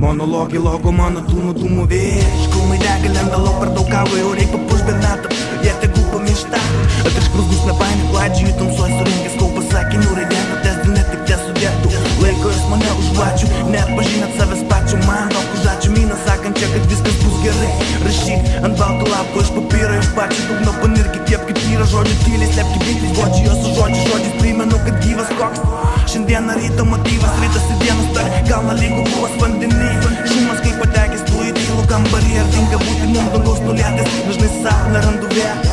monologai logo mano tūnų dūmų vėjai Škulmai dega lendalau per daug kavo jau reik papuš be metų Jie tegul pamiršta Atrišk bluzgus nepainį kladžių Tamsuoj surinkęs kaupas sakinių raidėtų Tesdėl ne tik tesudėtų Laiko jis mane užvačių Nepažinat savęs pačių man daug užačių Myną sakančią, kad viskas bus gerai. Rašyk ant balto lapo iš papyro Iš pačių dugno panirkit tiep kaip yra Žodžių tyliai slėpki veiklis dieną ryto motyvas, rytas į dieną star, kalna lygų buvas vandenį. Šumas kaip patekęs dujų tylų kambarį, ar tinka būti mums dangaus nulėtis, dažnai sapną randu vėl.